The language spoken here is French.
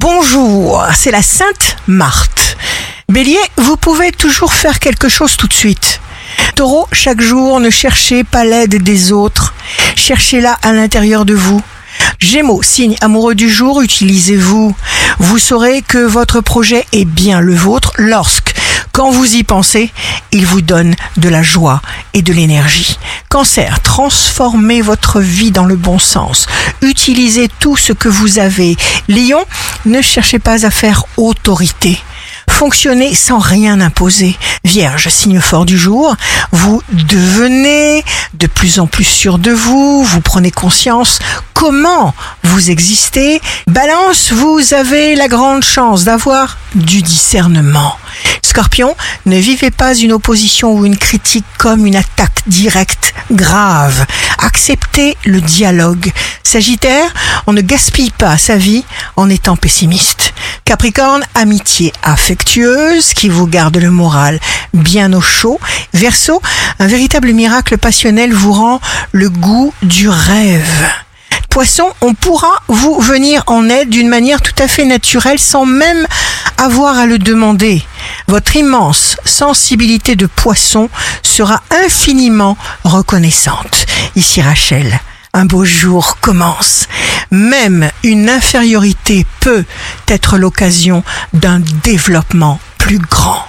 Bonjour, c'est la Sainte Marthe. Bélier, vous pouvez toujours faire quelque chose tout de suite. Taureau, chaque jour, ne cherchez pas l'aide des autres, cherchez-la à l'intérieur de vous. Gémeaux, signe amoureux du jour, utilisez-vous. Vous saurez que votre projet est bien le vôtre lorsque, quand vous y pensez, il vous donne de la joie et de l'énergie. Cancer, transformez votre vie dans le bon sens. Utilisez tout ce que vous avez. Lion, ne cherchez pas à faire autorité. Fonctionnez sans rien imposer. Vierge, signe fort du jour, vous devenez de plus en plus sûr de vous, vous prenez conscience comment vous existez. Balance, vous avez la grande chance d'avoir du discernement. Scorpion, ne vivez pas une opposition ou une critique comme une attaque directe, grave. Acceptez le dialogue. Sagittaire, on ne gaspille pas sa vie en étant pessimiste. Capricorne, amitié affectueuse qui vous garde le moral bien au chaud. Verseau, un véritable miracle passionnel vous rend le goût du rêve. Poisson, on pourra vous venir en aide d'une manière tout à fait naturelle sans même avoir à le demander. Votre immense sensibilité de poisson sera infiniment reconnaissante. Ici Rachel, un beau jour commence. Même une infériorité peut être l'occasion d'un développement plus grand.